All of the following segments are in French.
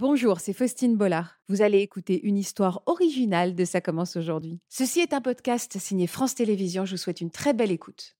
Bonjour, c'est Faustine Bollard. Vous allez écouter une histoire originale de Ça commence aujourd'hui. Ceci est un podcast signé France Télévisions. Je vous souhaite une très belle écoute.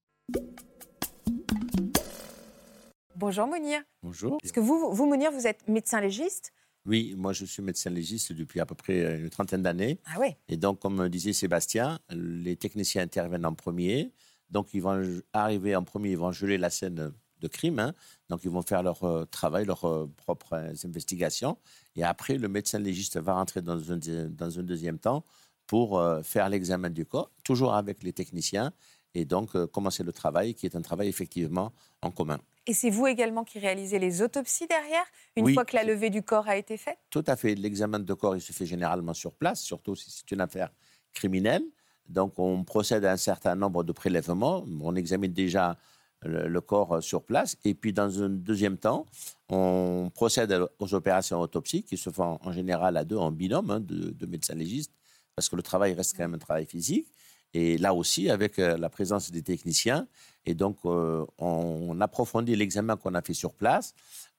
Bonjour Mounir. Bonjour. Est-ce que vous, vous Mounir, vous êtes médecin légiste Oui, moi je suis médecin légiste depuis à peu près une trentaine d'années. Ah oui. Et donc, comme disait Sébastien, les techniciens interviennent en premier. Donc, ils vont arriver en premier, ils vont geler la scène de crime. hein. Donc, ils vont faire leur euh, travail, leurs euh, propres euh, investigations. Et après, le médecin légiste va rentrer dans un, deux- dans un deuxième temps pour faire l'examen du corps, toujours avec les techniciens. Et donc, commencer le travail, qui est un travail effectivement en commun. Et c'est vous également qui réalisez les autopsies derrière, une Oui. fois que la levée du corps a été faite? Tout à fait. L'examen de corps, il se fait généralement sur place, surtout si c'est une affaire criminelle. Donc, on procède à un certain nombre de prélèvements. On examine déjà le, corps euh, sur place. Et puis, dans un deuxième temps, on procède aux opérations autopsies qui se font en général à deux, en binôme, hein, de, de médecins légistes, parce que le travail reste quand même un travail physique. Et là aussi, avec euh, la présence des techniciens. Et donc, euh, on, on approfondit l'examen qu'on a fait sur place.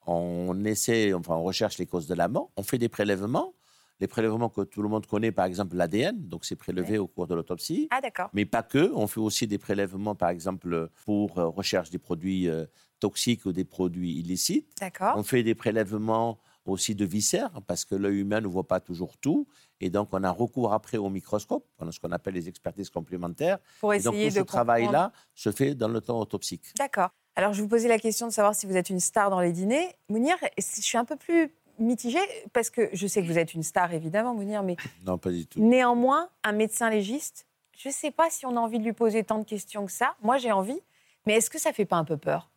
On essaie, enfin, on recherche les causes de la mort. On fait des prélèvements. Les prélèvements que tout le monde connaît, par exemple l'ADN, donc c'est prélevé au cours de l'autopsie. Ah d'accord. Mais pas que. On fait aussi des prélèvements, par exemple, pour euh, recherche des produits euh, toxiques ou des produits illicites. D'accord. On fait des prélèvements aussi de viscères, parce que l'œil humain ne voit pas toujours tout. Et donc, on a recours après au microscope, pendant ce qu'on appelle les expertises complémentaires. Pour Et donc, essayer tout ce de travail-là se fait dans le temps autopsique. D'accord. Alors, je vous posais la question de savoir si vous êtes une star dans les dîners. Mounir, je suis un peu plus mitigée parce que je sais que vous êtes une star, évidemment, Mounir, mais Non, pas du tout. néanmoins, un médecin légiste, je ne sais pas si on a envie de lui poser tant de questions que ça. Moi, j'ai envie. Mais est-ce que ça fait pas un peu peur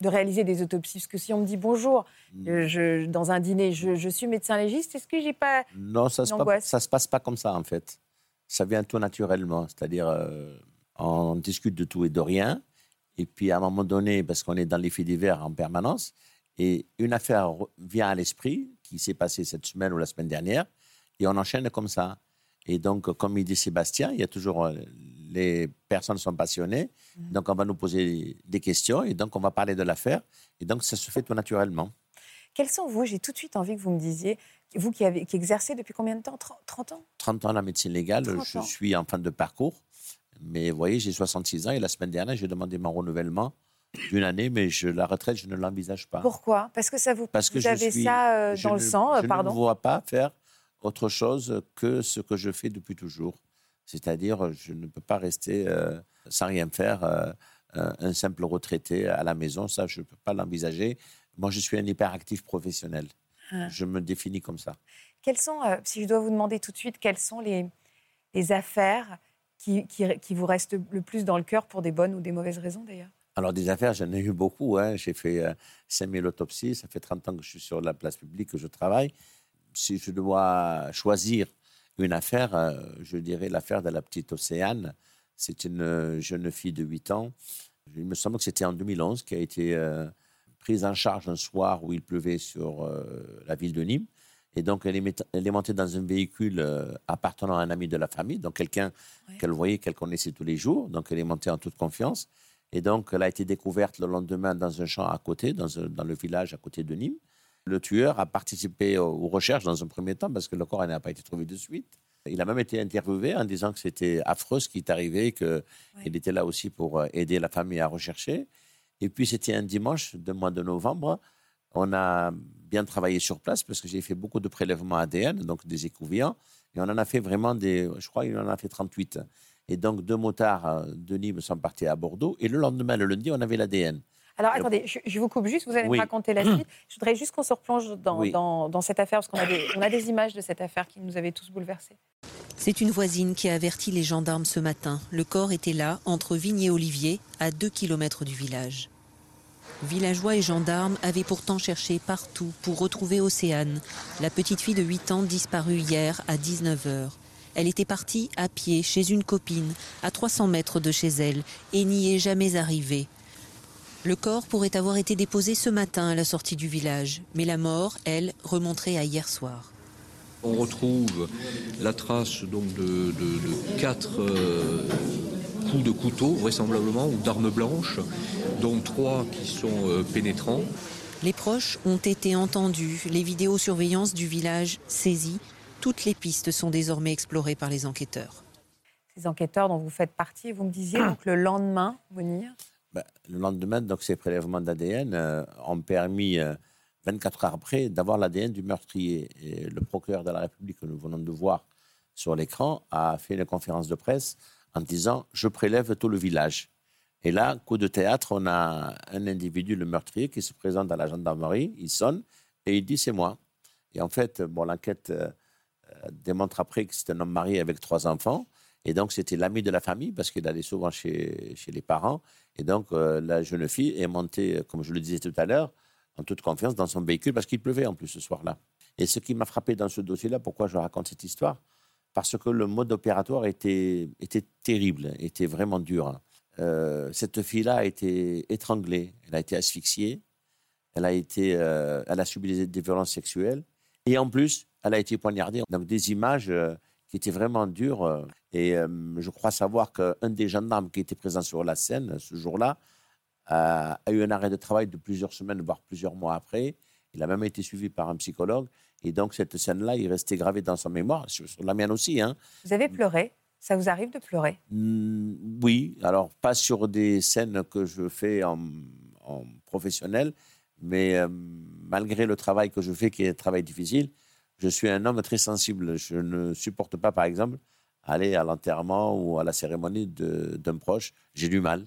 de réaliser des autopsies? Parce que si on me dit bonjour, Mm. euh, je, dans un dîner, je, je suis médecin légiste, est-ce que j'ai pas. Non, ça se, angoisse? ça se passe pas comme ça, en fait. Ça vient tout naturellement. C'est-à-dire, euh, on discute de tout et de rien. Et puis, à un moment donné, parce qu'on est dans les faits divers en permanence, et une affaire re- vient à l'esprit, qui s'est passée cette semaine ou la semaine dernière, et on enchaîne comme ça. Et donc, comme il dit Sébastien, il y a toujours. euh, Les personnes sont passionnées, donc on va nous poser des questions, et donc on va parler de l'affaire, et donc ça se fait tout naturellement. Quels sont vous J'ai tout de suite envie que vous me disiez, vous qui, avez, qui exercez depuis combien de temps? 30 30 ans? 30 ans la médecine légale, 30 je suis en fin de parcours. Mais vous voyez, j'ai 66 ans et la semaine dernière, j'ai demandé mon renouvellement d'une année, mais je, la retraite, je ne l'envisage pas. Pourquoi? Parce que ça vous, Parce que vous je avez suis- ça euh, Je dans le ne- sang, euh, je pardon? ne vois pas faire autre chose que ce que je fais depuis toujours. C'est-à-dire, je ne peux pas rester euh, sans rien faire, euh, euh, un simple retraité à la maison, ça, je ne peux pas l'envisager. Moi, je suis un hyperactif professionnel. Ah. Je me définis comme ça. Quelles sont, euh, si je dois vous demander tout de suite, quelles sont les, les affaires qui, qui, qui vous restent le plus dans le cœur pour des bonnes ou des mauvaises raisons d'ailleurs? Alors, des affaires, j'en ai eu beaucoup. hein. J'ai fait euh, 5000 autopsies. Ça fait 30 ans que je suis sur la place publique, que je travaille. Si je dois choisir une affaire, euh, je dirais l'affaire de la petite Océane. C'est une euh, jeune fille de 8 ans. Il me semble que c'était en 2011 qui a été euh, prise en charge un soir où il pleuvait sur la ville de Nîmes. Et donc, elle est, met- elle est montée dans un véhicule appartenant à un ami de la famille, donc quelqu'un Ouais. qu'elle voyait, qu'elle connaissait tous les jours. Donc, elle est montée en toute confiance. Et donc, elle a été découverte le lendemain dans un champ à côté, dans, un- dans le village à côté de Nîmes. Le tueur a participé aux, recherches dans un premier temps parce que le corps n'a pas été trouvé de suite. Il a même été interviewé en disant que c'était affreux ce qui est arrivé, qu'il Ouais. était là aussi pour euh, aider la famille à rechercher. Et puis, c'était un dimanche de mois de novembre. On a bien travaillé sur place parce que j'ai fait beaucoup de prélèvements ADN, donc des écouvillants. Et on en a fait vraiment des. Je crois qu'il en a fait 38. Et donc, deux motards euh, de Nîmes sont partis à Bordeaux. Et le lendemain, le lundi, on avait l'ADN. Alors attendez, je, je vous coupe juste, vous allez Oui. me raconter la suite. Je voudrais juste qu'on se replonge dans, Oui. dans, dans cette affaire, parce qu'on a, des, on a des images de cette affaire qui nous avaient tous bouleversés. C'est une voisine qui a averti les gendarmes ce matin. Le corps était là, entre Vigne et Olivier, à 2 km du village. Villageois et gendarmes avaient pourtant cherché partout pour retrouver Océane, la petite fille de 8 ans disparue hier à 19h. Elle était partie à pied chez une copine, à 300 mètres de chez elle, et n'y est jamais arrivée. Le corps pourrait avoir été déposé ce matin à la sortie du village, mais la mort, elle, remonterait à hier soir. On retrouve la trace donc de, de- de quatre euh, coups de couteau, vraisemblablement, ou d'armes blanches, dont trois qui sont euh, pénétrants. Les proches ont été entendus, les vidéosurveillances du village saisies. Toutes les pistes sont désormais explorées par les enquêteurs. Ces enquêteurs dont vous faites partie, vous me disiez donc le lendemain, venir Ben, le lendemain, donc, ces prélèvements d'ADN euh, ont permis, euh, 24 heures après, d'avoir l'ADN du meurtrier. Et le procureur de la République, que nous venons de voir sur l'écran, a fait une conférence de presse en disant Je prélève tout le village. Et là, coup de théâtre, on a un individu, le meurtrier, qui se présente à la gendarmerie, il sonne et il dit C'est moi. Et en fait, bon, l'enquête euh, euh, démontre après que c'est un homme marié avec trois enfants. Et donc, c'était l'ami de la famille parce qu'il allait souvent chez, chez les parents. Et donc, euh, la jeune fille est montée, euh, comme je le disais tout à l'heure, en toute confiance dans son véhicule parce qu'il pleuvait en plus ce soir-là. Et ce qui m'a frappé dans ce dossier-là, pourquoi je raconte cette histoire? Parce que le mode opératoire était, était terrible, était vraiment dur. Euh, cette fille-là a été étranglée, elle a été asphyxiée, elle a, été, elle a subi des violences sexuelles et en plus, elle a été poignardée. Donc des images euh, qui étaient vraiment dures. euh, et euh, je crois savoir qu'un des gendarmes qui était présent sur la scène ce jour-là a, a eu un arrêt de travail de plusieurs semaines, voire plusieurs mois après. Il a même été suivi par un psychologue. Et donc cette scène-là est restée gravée dans sa mémoire, sur, la mienne aussi. Hein. Vous avez pleuré? Ça vous arrive de pleurer? Mm, oui, alors pas sur des scènes que je fais en, en professionnel, mais euh, malgré le travail que je fais, qui est un travail difficile, je suis un homme très sensible. Je ne supporte pas, par exemple, aller à l'enterrement ou à la cérémonie d'un proche. J'ai du mal.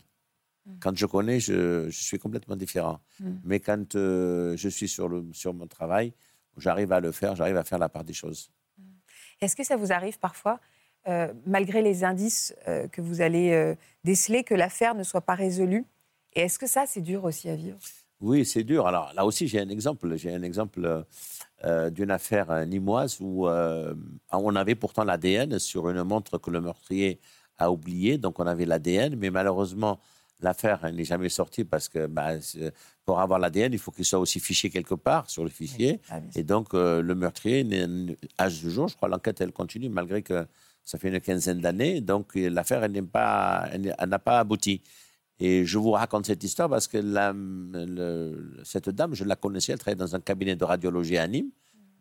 Quand je connais, je, je suis complètement différent. Mm. Mais quand euh, je suis sur, le, sur mon travail, j'arrive à le faire, j'arrive à faire la part des choses. Est-ce que ça vous arrive parfois, euh, malgré les indices euh, que vous allez déceler, que l'affaire ne soit pas résolue? Et est-ce que ça, c'est dur aussi à vivre? Oui, c'est dur. Alors là aussi, j'ai un exemple. J'ai un exemple euh, euh, d'une affaire euh, nimoise où euh, on avait pourtant l'ADN sur une montre que le meurtrier a oubliée. Donc on avait l'ADN, mais malheureusement, l'affaire n'est jamais sortie parce que bah, pour avoir l'ADN, il faut qu'il soit aussi fiché quelque part sur le fichier. Ah. Et donc, euh, le meurtrier, à ce jour, je crois, l'enquête, elle continue, malgré que ça fait une quinzaine d'années. Donc, l'affaire, elle n'est pas- elle n'a pas abouti. Et je vous raconte cette histoire parce que la- le- cette dame, je la connaissais, elle travaillait dans un cabinet de radiologie à Nîmes.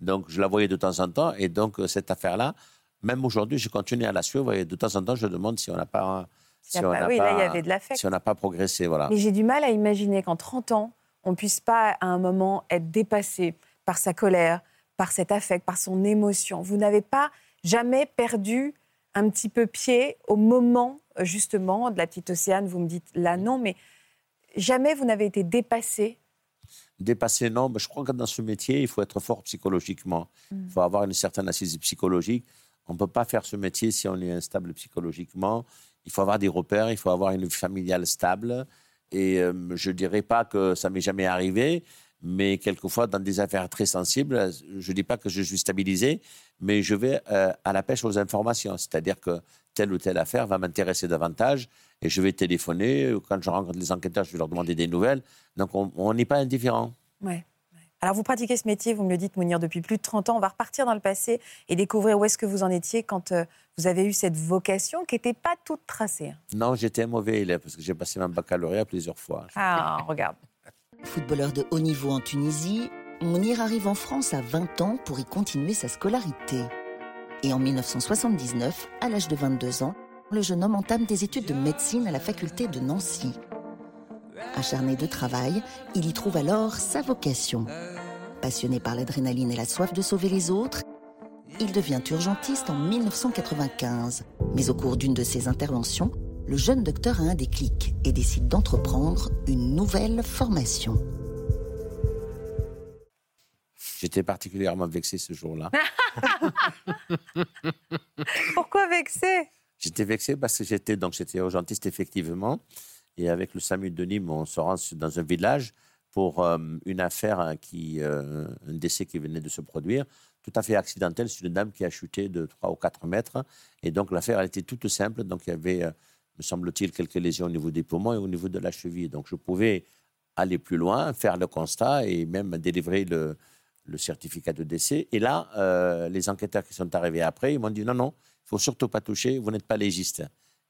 Donc, je la voyais de temps en temps. Et donc, euh, cette affaire-là, même aujourd'hui, je continue à la suivre. Et de temps en temps, je demande si on n'a pas... Il y a pas- oui, là, il y avait de l'affect. Si on n'a pas progressé, voilà. Mais j'ai du mal à imaginer qu'en 30 ans, on puisse pas à un moment être dépassé par sa colère, par cet affect, par son émotion. Vous n'avez pas jamais perdu un petit peu pied au moment justement de la petite Océane. Vous me dites là non, mais jamais vous n'avez été dépassé. Dépasser, non. Mais je crois que dans ce métier, il faut être fort psychologiquement. Il faut avoir une certaine assise psychologique. On ne peut pas faire ce métier si on est instable psychologiquement. Il faut avoir des repères, il faut avoir une vie familiale stable. Et euh, je ne dirais pas que ça m'est jamais arrivé, mais quelquefois, dans des affaires très sensibles, je ne dis pas que je suis stabilisé, mais je vais euh, à la pêche aux informations. C'est-à-dire que telle ou telle affaire va m'intéresser davantage et je vais téléphoner. Quand je rencontre les enquêteurs, je vais leur demander des nouvelles. Donc, on n'est pas indifférent. Ouais. Alors vous pratiquez ce métier, vous me le dites, Mounir, depuis plus de 30 ans. On va repartir dans le passé et découvrir où est-ce que vous en étiez quand euh, vous avez eu cette vocation qui n'était pas toute tracée. hein. Non, j'étais un mauvais élève parce que j'ai passé mon baccalauréat plusieurs fois. Ah, regarde. Footballeur de haut niveau en Tunisie, Mounir arrive en France à 20 ans pour y continuer sa scolarité. Et en 1979, à l'âge de 22 ans, le jeune homme entame des études de médecine à la faculté de Nancy. Acharné de travail, il y trouve alors sa vocation. Passionné par l'adrénaline et la soif de sauver les autres, il devient urgentiste en 1995. Mais au cours d'une de ses interventions, le jeune docteur a un déclic et décide d'entreprendre une nouvelle formation. J'étais particulièrement vexé ce jour-là. Pourquoi vexé? J'étais vexé parce que j'étais donc j'étais urgentiste effectivement, et avec le SAMU de Nîmes, on se rend dans un village pour euh, une affaire hein, qui, euh, un décès qui venait de se produire, tout à fait accidentel. C'est une dame qui a chuté de 3 ou 4 mètres, et donc l'affaire elle était toute simple. Donc il y avait, euh, me semble-t-il, quelques lésions au niveau des poumons et au niveau de la cheville. Donc je pouvais aller plus loin, faire le constat et même délivrer le, le certificat de décès. Et là, euh, les enquêteurs qui sont arrivés après, ils m'ont dit non, non, il faut surtout pas toucher, vous n'êtes pas légiste.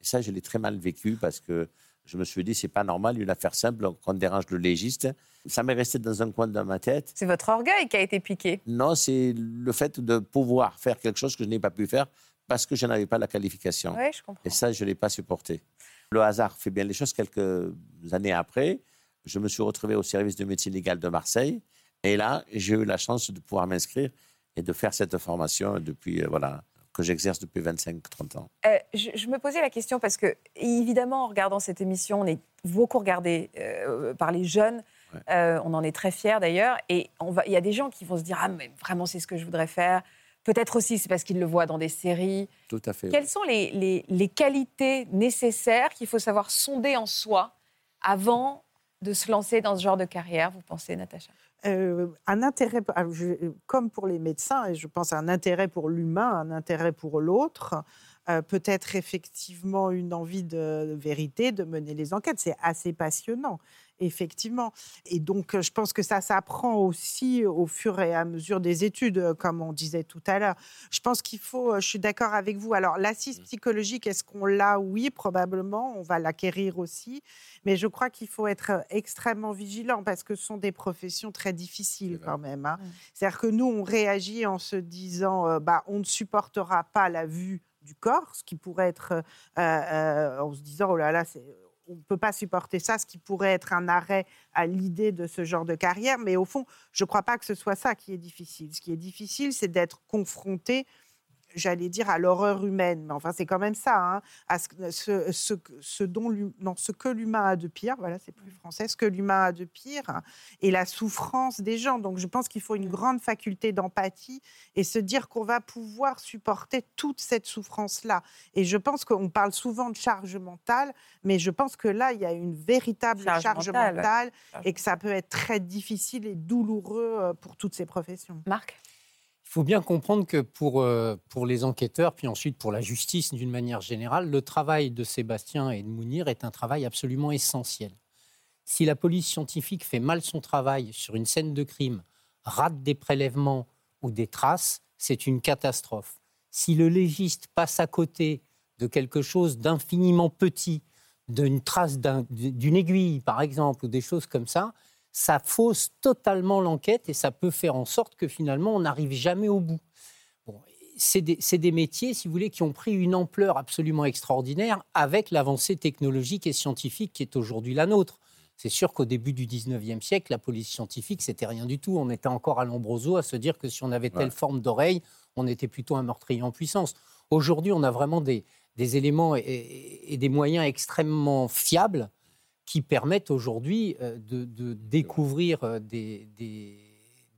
Et ça, je l'ai très mal vécu parce que je me suis dit, c'est pas normal, une affaire simple, qu'on dérange le légiste. Ça m'est resté dans un coin de ma tête. C'est votre orgueil qui a été piqué. Non, c'est le fait de pouvoir faire quelque chose que je n'ai pas pu faire parce que je n'avais pas la qualification. Oui, je comprends. Et ça, je ne l'ai pas supporté. Le hasard fait bien les choses. Quelques années après, je me suis retrouvé au service de médecine légale de Marseille. Et là, j'ai eu la chance de pouvoir m'inscrire et de faire cette formation depuis, euh, voilà, que j'exerce depuis 25-30 ans. Euh, je, me posais la question parce que, évidemment, en regardant cette émission, on est beaucoup regardé euh, par les jeunes. on en est très fiers d'ailleurs. Et il y a des gens qui vont se dire Ah, mais vraiment, c'est ce que je voudrais faire. Peut-être aussi, c'est parce qu'ils le voient dans des séries. Tout à fait. Quelles sont les, les, les qualités nécessaires qu'il faut savoir sonder en soi avant de se lancer dans ce genre de carrière, vous pensez, Natacha? Euh, un intérêt, ah, comme pour les médecins, et je pense un intérêt pour l'humain, un intérêt pour l'autre, euh, peut-être effectivement une envie de vérité, de mener les enquêtes. C'est assez passionnant effectivement. Et donc, je pense que ça s'apprend aussi au fur et à mesure des études, comme on disait tout à l'heure. Je pense qu'il faut, je suis d'accord avec vous. Alors, l'assise mmh. psychologique, est-ce qu'on l'a? Oui, probablement. On va l'acquérir aussi. Mais je crois qu'il faut être extrêmement vigilant parce que ce sont des professions très difficiles quand même. Hein. C'est-à-dire que nous, on réagit en se disant, euh, bah, on ne supportera pas la vue du corps, ce qui pourrait être euh, euh, en se disant, oh là là, c'est on ne peut pas supporter ça, ce qui pourrait être un arrêt à l'idée de ce genre de carrière. Mais au fond, je ne crois pas que ce soit ça qui est difficile. Ce qui est difficile, c'est d'être confronté j'allais dire, à l'horreur humaine. Mais enfin, c'est quand même ça, hein, à ce, ce, ce, dont non, ce que l'humain a de pire, voilà, c'est plus français, ce que l'humain a de pire, et la souffrance des gens. Donc, je pense qu'il faut une grande faculté d'empathie et se dire qu'on va pouvoir supporter toute cette souffrance-là. Et je pense qu'on parle souvent de charge mentale, mais je pense que là, il y a une véritable charge, mentale et que ça peut être très difficile et douloureux euh, pour toutes ces professions. Marc? Faut bien comprendre que pour, euh, pour les enquêteurs, puis ensuite pour la justice d'une manière générale, le travail de Sébastien et de Mounir est un travail absolument essentiel. Si la police scientifique fait mal son travail sur une scène de crime, rate des prélèvements ou des traces, c'est une catastrophe. Si le légiste passe à côté de quelque chose d'infiniment petit, d'une trace d'une aiguille par exemple, ou des choses comme ça, ça fausse totalement l'enquête et ça peut faire en sorte que finalement on n'arrive jamais au bout. c'est des, métiers, si vous voulez, qui ont pris une ampleur absolument extraordinaire avec l'avancée technologique et scientifique qui est aujourd'hui la nôtre. C'est sûr qu'au début du 19e siècle, la police scientifique, c'était rien du tout. On était encore à l'ombroso à se dire que si on avait telle forme d'oreille, on était plutôt un meurtrier en puissance. Aujourd'hui, on a vraiment des, éléments et, des moyens extrêmement fiables qui permettent aujourd'hui euh, de, découvrir euh, des,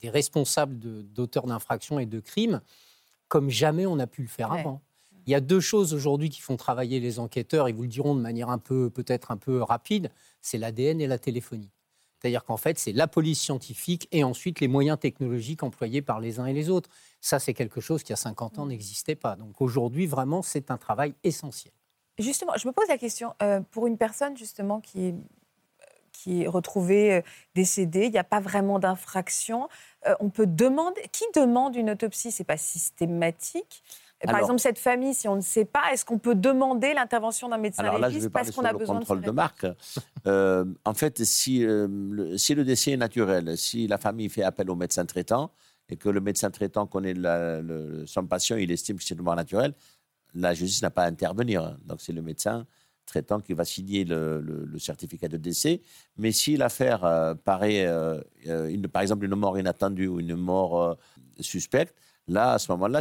responsables d'auteurs d'infractions et de crimes comme jamais on a pu le faire avant. Il y a deux choses aujourd'hui qui font travailler les enquêteurs, ils vous le diront de manière un peu, peut-être un peu rapide, c'est l'ADN et la téléphonie. C'est-à-dire qu'en fait, c'est la police scientifique et ensuite les moyens technologiques employés par les uns et les autres. Ça, c'est quelque chose qui, il y a 50 ans, n'existait pas. Donc aujourd'hui, vraiment, c'est un travail essentiel. Justement, je me pose la question, euh, pour une personne justement qui est, qui est retrouvée euh, décédée, il n'y a pas vraiment d'infraction, euh, on peut demander, qui demande une autopsie? C'est pas systématique? Par exemple, cette famille, si on ne sait pas, est-ce qu'on peut demander l'intervention d'un médecin alors là, je vais parce qu'on a le besoin contrôle de, de marque. en fait, si, le, si le décès est naturel, si la famille fait appel au médecin traitant et que le médecin traitant connaît le, son patient, il estime que c'est de mort naturelle, la justice n'a pas à intervenir. Donc c'est le médecin traitant qui va signer le, certificat de décès. Mais si l'affaire euh, paraît, euh, euh, par exemple, une mort inattendue ou une mort suspecte, là, à ce moment-là,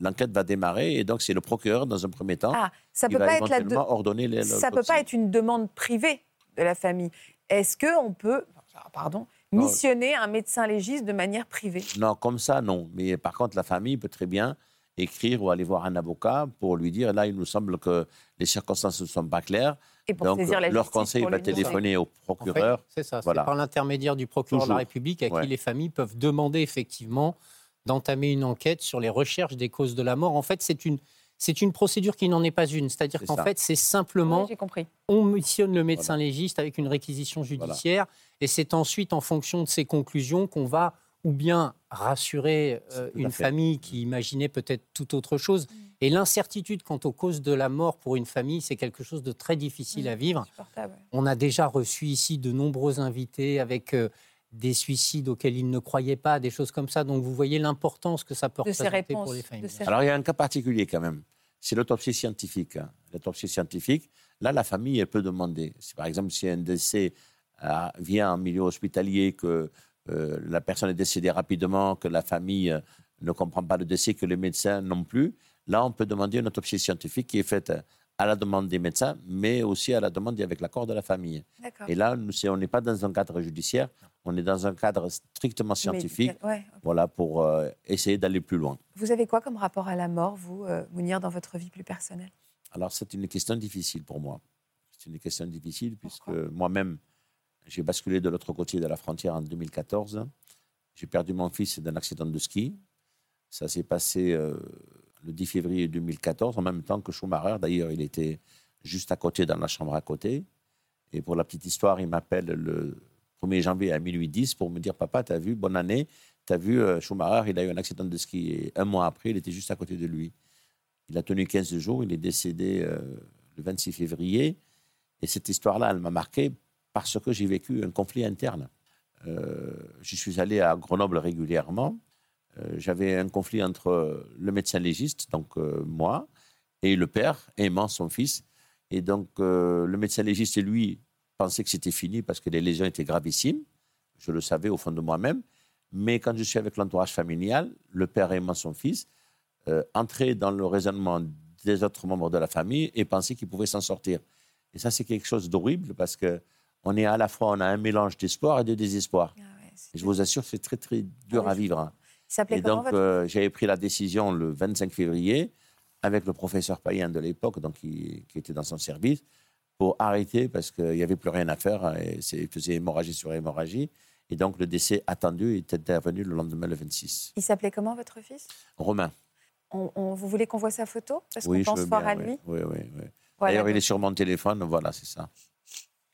l'enquête va démarrer et donc c'est le procureur, dans un premier temps, ah, ça qui peut va pas éventuellement être ordonner les, Ça ne peut pas être une demande privée de la famille. Est-ce qu'on peut, pardon, missionner un médecin légiste de manière privée? Non, comme ça, non. Mais par contre, la famille peut très bien écrire ou aller voir un avocat pour lui dire là, il nous semble que les circonstances ne sont pas claires. Et pour Donc, la leur conseil va téléphoner au procureur. c'est ça, c'est par l'intermédiaire du procureur de la République à qui les familles peuvent demander effectivement d'entamer une enquête sur les recherches des causes de la mort. En fait, c'est une, c'est une procédure qui n'en est pas une. C'est-à-dire qu'en fait, c'est simplement. compris. On missionne le médecin légiste avec une réquisition judiciaire et c'est ensuite, en fonction de ses conclusions, qu'on va ou bien rassurer euh, une famille qui imaginait peut-être tout autre chose. Mm. Et l'incertitude quant aux causes de la mort pour une famille, c'est quelque chose de très difficile à vivre. On a déjà reçu ici de nombreux invités avec euh, des suicides auxquels ils ne croyaient pas, des choses comme ça. Donc vous voyez l'importance que ça peut représenter pour les familles. Alors il y a un cas particulier quand même. C'est l'autopsie scientifique. L'autopsie scientifique, là, la famille, elle peut demander. par exemple, si un décès euh, vient en milieu hospitalier, que euh, la personne est décédée rapidement, que la famille euh, ne comprend pas le décès, que les médecins non plus, là, on peut demander une autopsie scientifique qui est faite à la demande des médecins, mais aussi à la demande et avec l'accord de la famille. Et là, on n'est pas dans un cadre judiciaire, on est dans un cadre strictement scientifique, voilà, pour essayer d'aller plus loin. Vous avez quoi comme rapport à la mort, vous, Mounir, dans votre vie plus personnelle? Alors, c'est une question difficile pour moi. C'est une question difficile puisque moi-même, j'ai basculé de l'autre côté de la frontière en 2014. J'ai perdu mon fils d'un accident de ski. Ça s'est passé euh, le 10 février 2014, en même temps que Schumacher. D'ailleurs, il était juste à côté, dans la chambre à côté. Et pour la petite histoire, il m'appelle le 1er janvier à minuit 10 pour me dire Papa, tu as vu, bonne année, tu as vu, euh, Schumacher, il a eu un accident de ski. Et un mois après, il était juste à côté de lui. Il a tenu 15 jours, il est décédé euh, le 26 février. Et cette histoire-là, elle m'a marqué parce que j'ai vécu un conflit interne. Euh, je suis allé à Grenoble régulièrement. Euh, j'avais un conflit entre le médecin légiste, donc euh, moi, et le père, aimant son fils. Et donc, le médecin légiste, lui, pensait que c'était fini parce que les lésions étaient gravissimes. Je le savais au fond de moi-même. Mais quand je suis avec l'entourage familial, le père aimant son fils, entrait dans le raisonnement des autres membres de la famille et pensait qu'il pouvait s'en sortir. Et ça, c'est quelque chose d'horrible parce que on est à la fois, on a un mélange d'espoir et de désespoir. Ah je vous assure, c'est très, très dur ah à vivre. Hein. et donc, euh, j'avais pris la décision le 25 février avec le professeur Payen de l'époque, donc qui, était dans son service, pour arrêter parce qu'il n'y avait plus rien à faire. Et il faisait hémorragie sur hémorragie. Et donc, le décès attendu est intervenu le lendemain, le 26. Il s'appelait comment, votre fils? Romain. On, vous voulez qu'on voit sa photo? Parce qu'on pense fort à lui Oui, oui, oui. D'ailleurs, il est sur mon téléphone, voilà, c'est ça.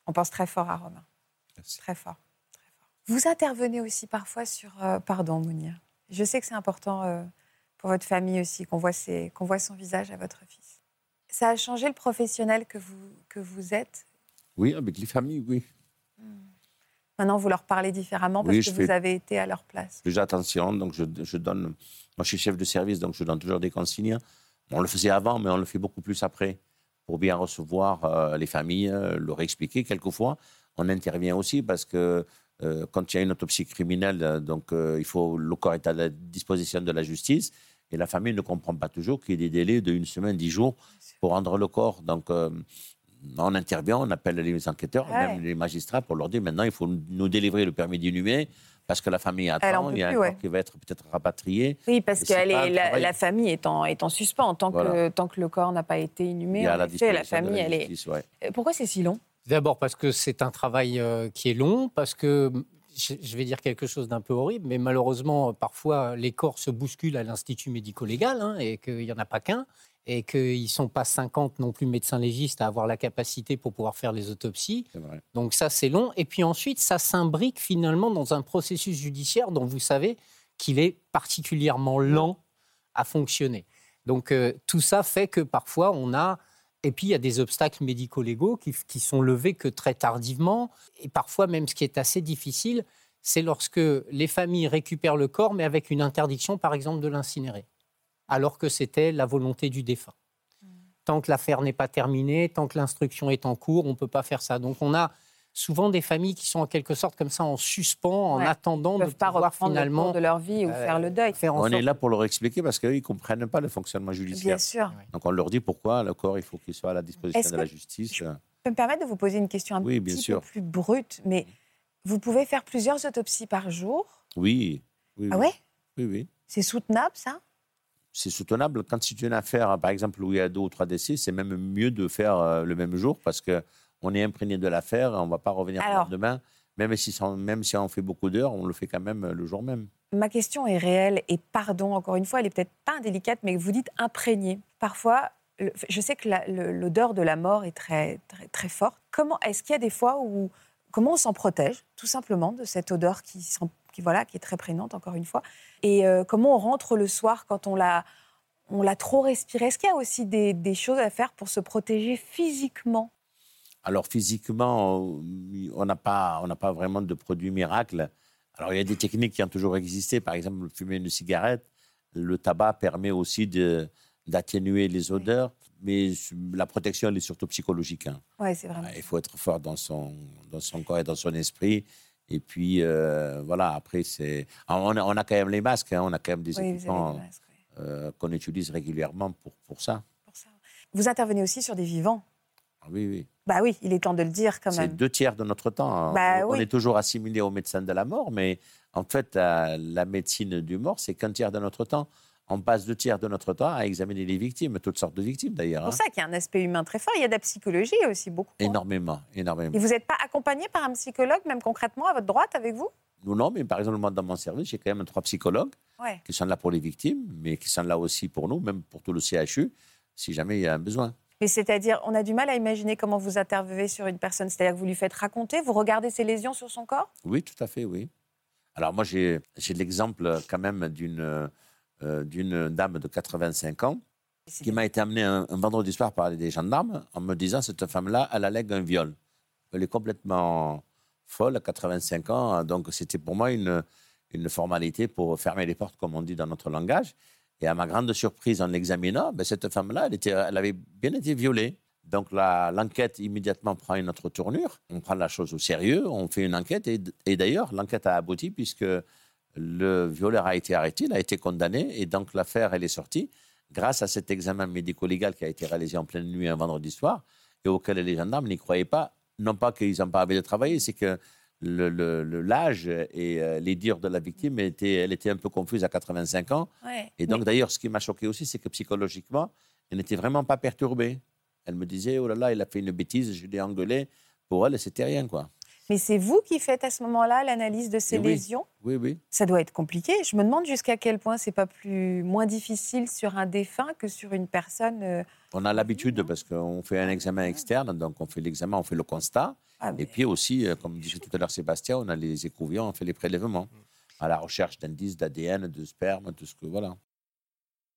On pense très fort à Romain. Très fort, Vous intervenez aussi parfois sur... Euh, pardon, Mounia. Je sais que c'est important euh, pour votre famille aussi qu'on voit, qu'on voit son visage à votre fils. Ça a changé le professionnel que vous, que vous êtes? Oui, avec les familles, oui. Hmm. Maintenant, vous leur parlez différemment parce que vous avez été à leur place. Plus attention, donc je, je, donne... Moi, je suis chef de service, donc je donne toujours des consignes. On le faisait avant, mais on le fait beaucoup plus après pour bien recevoir euh, les familles, euh, leur expliquer. Quelquefois, on intervient aussi parce que euh, quand il y a une autopsie criminelle, donc il faut le corps est à la disposition de la justice et la famille ne comprend pas toujours qu'il y ait des délais d'une semaine, dix jours pour rendre le corps. Donc on intervient, on appelle les enquêteurs, même les magistrats pour leur dire maintenant il faut nous délivrer le permis d'inhumer parce que la famille attend, il y a un corps qui va être peut-être rapatrié. Oui, parce que la, la, famille est en, est en suspens. Tant, que, tant que le corps n'a pas été inhumé, la, la famille, elle est. Euh, pourquoi c'est si long? D'abord parce que c'est un travail euh, qui est long, parce que je vais dire quelque chose d'un peu horrible, mais malheureusement, parfois, les corps se bousculent à l'Institut médico-légal hein, et qu'il n'y en a pas qu'un et qu'ils ne sont pas 50 non plus médecins légistes à avoir la capacité pour pouvoir faire les autopsies. Donc ça, c'est long. Et puis ensuite, ça s'imbrique finalement dans un processus judiciaire dont vous savez qu'il est particulièrement lent à fonctionner. Donc euh, tout ça fait que parfois on a... Et puis il y a des obstacles médico-légaux qui, qui sont levés que très tardivement. Et parfois même ce qui est assez difficile, c'est lorsque les familles récupèrent le corps, mais avec une interdiction, par exemple, de l'incinérer alors que c'était la volonté du défunt. Hmm. Tant que l'affaire n'est pas terminée, tant que l'instruction est en cours, on ne peut pas faire ça. Donc on a souvent des familles qui sont en quelque sorte comme ça en suspens, en attendant de pas pouvoir finalement de leur vie ou euh, faire le deuil. on est là pour leur expliquer parce qu'ils ne comprennent pas le fonctionnement judiciaire. Bien sûr. Donc on leur dit pourquoi le corps il faut qu'il soit à la disposition de la justice. Je peux me permettre de vous poser une question un petit peu plus brute, mais vous pouvez faire plusieurs autopsies par jour? Oui. oui ah ouais? Oui, oui. C'est soutenable ça? C'est soutenable. Quand c'est une affaire, par exemple, où il y a deux ou trois décès, c'est même mieux de faire euh, le même jour parce qu'on est imprégné de l'affaire, on ne va pas revenir demain. Même si, même si on fait beaucoup d'heures, on le fait quand même le jour même. Ma question est réelle et pardon, encore une fois, elle est peut-être pas indélicate, mais vous dites imprégné. Parfois, je sais que l'odeur de la mort est très, très, très forte. Comment est-ce qu'il y a des fois où comment on s'en protège, tout simplement, de cette odeur qui, qui, voilà, qui est très prégnante, encore une fois Et euh, comment on rentre le soir quand on l'a, on l'a trop respiré? Est-ce qu'il y a aussi des, des choses à faire pour se protéger physiquement? Alors physiquement, on n'a pas, on n'a pas vraiment de produit miracle. Alors il y a des techniques qui ont toujours existé. Par exemple, fumer une cigarette, le tabac permet aussi de, d'atténuer les odeurs, mais la protection, elle est surtout psychologique. hein. Ouais, c'est vraiment. Il faut être fort dans son, dans son corps et dans son esprit. Et puis, euh, voilà, après, c'est. On a, on a quand même les masques, hein, on a quand même des Oui, équipements masques, euh, qu'on utilise régulièrement pour, pour ça. pour ça. Vous intervenez aussi sur des vivants. Ah Oui, oui. Bah oui, il est temps de le dire quand C'est même. deux tiers de notre temps. hein. Bah on oui. est toujours assimilé au médecin de la mort, mais en fait, la, la médecine du mort, c'est qu'un tiers de notre temps. On passe deux tiers de notre temps à examiner les victimes, toutes sortes de victimes d'ailleurs. C'est pour hein. ça qu'il y a un aspect humain très fort. Il y a de la psychologie aussi, beaucoup. Énormément, énormément. Et vous n'êtes pas accompagné par un psychologue, même concrètement, à votre droite, avec vous? Nous, non, mais par exemple, moi, dans mon service, j'ai quand même trois psychologues Ouais. qui sont là pour les victimes, mais qui sont là aussi pour nous, même pour tout le CHU, si jamais il y a un besoin. Mais c'est-à-dire, on a du mal à imaginer comment vous intervenez sur une personne. C'est-à-dire que vous lui faites raconter, vous regardez ses lésions sur son corps? Oui, tout à fait, oui. Alors moi, j'ai l'exemple quand même d'une euh, d'une dame de 85 ans qui m'a été amenée un, un vendredi soir par des gendarmes en me disant cette femme-là, elle allègue un viol. Elle est complètement folle à 85 ans, donc c'était pour moi une, une formalité pour fermer les portes, comme on dit dans notre langage. Et à ma grande surprise, en l'examinant, ben, cette femme-là, elle, était- elle avait bien été violée. Donc l'enquête immédiatement prend une autre tournure. On prend la chose au sérieux, on fait une enquête. Et, et d'ailleurs, l'enquête a abouti puisque le violeur a été arrêté, il a été condamné. Et donc l'affaire, elle est sortie grâce à cet examen médico-légal qui a été réalisé en pleine nuit un vendredi soir et auquel les gendarmes n'y croyaient pas. Non pas qu'ils n'ont pas envie de travailler, c'est que le- le- le- l'âge et euh, les dires de la victime, était, elle était un peu confuse à 85 ans. Ouais. Et donc, d'ailleurs, ce qui m'a choqué aussi, c'est que psychologiquement, elle n'était vraiment pas perturbée. Elle me disait, oh là là, il a fait une bêtise, je l'ai engueulé. Pour elle, c'était rien, quoi. Mais c'est vous qui faites à ce moment-là l'analyse de ces oui. lésions Oui, oui. Ça doit être compliqué. Je me demande jusqu'à quel point c'est pas plus moins difficile sur un défunt que sur une personne. euh, On a l'habitude parce qu'on fait un examen externe, donc on fait l'examen, on fait le constat. ah, mais- Et puis aussi, euh, comme disait tout à l'heure Sébastien, on a les écouvillons, on fait les prélèvements à la recherche d'indices d'ADN, de sperme, tout ce que voilà.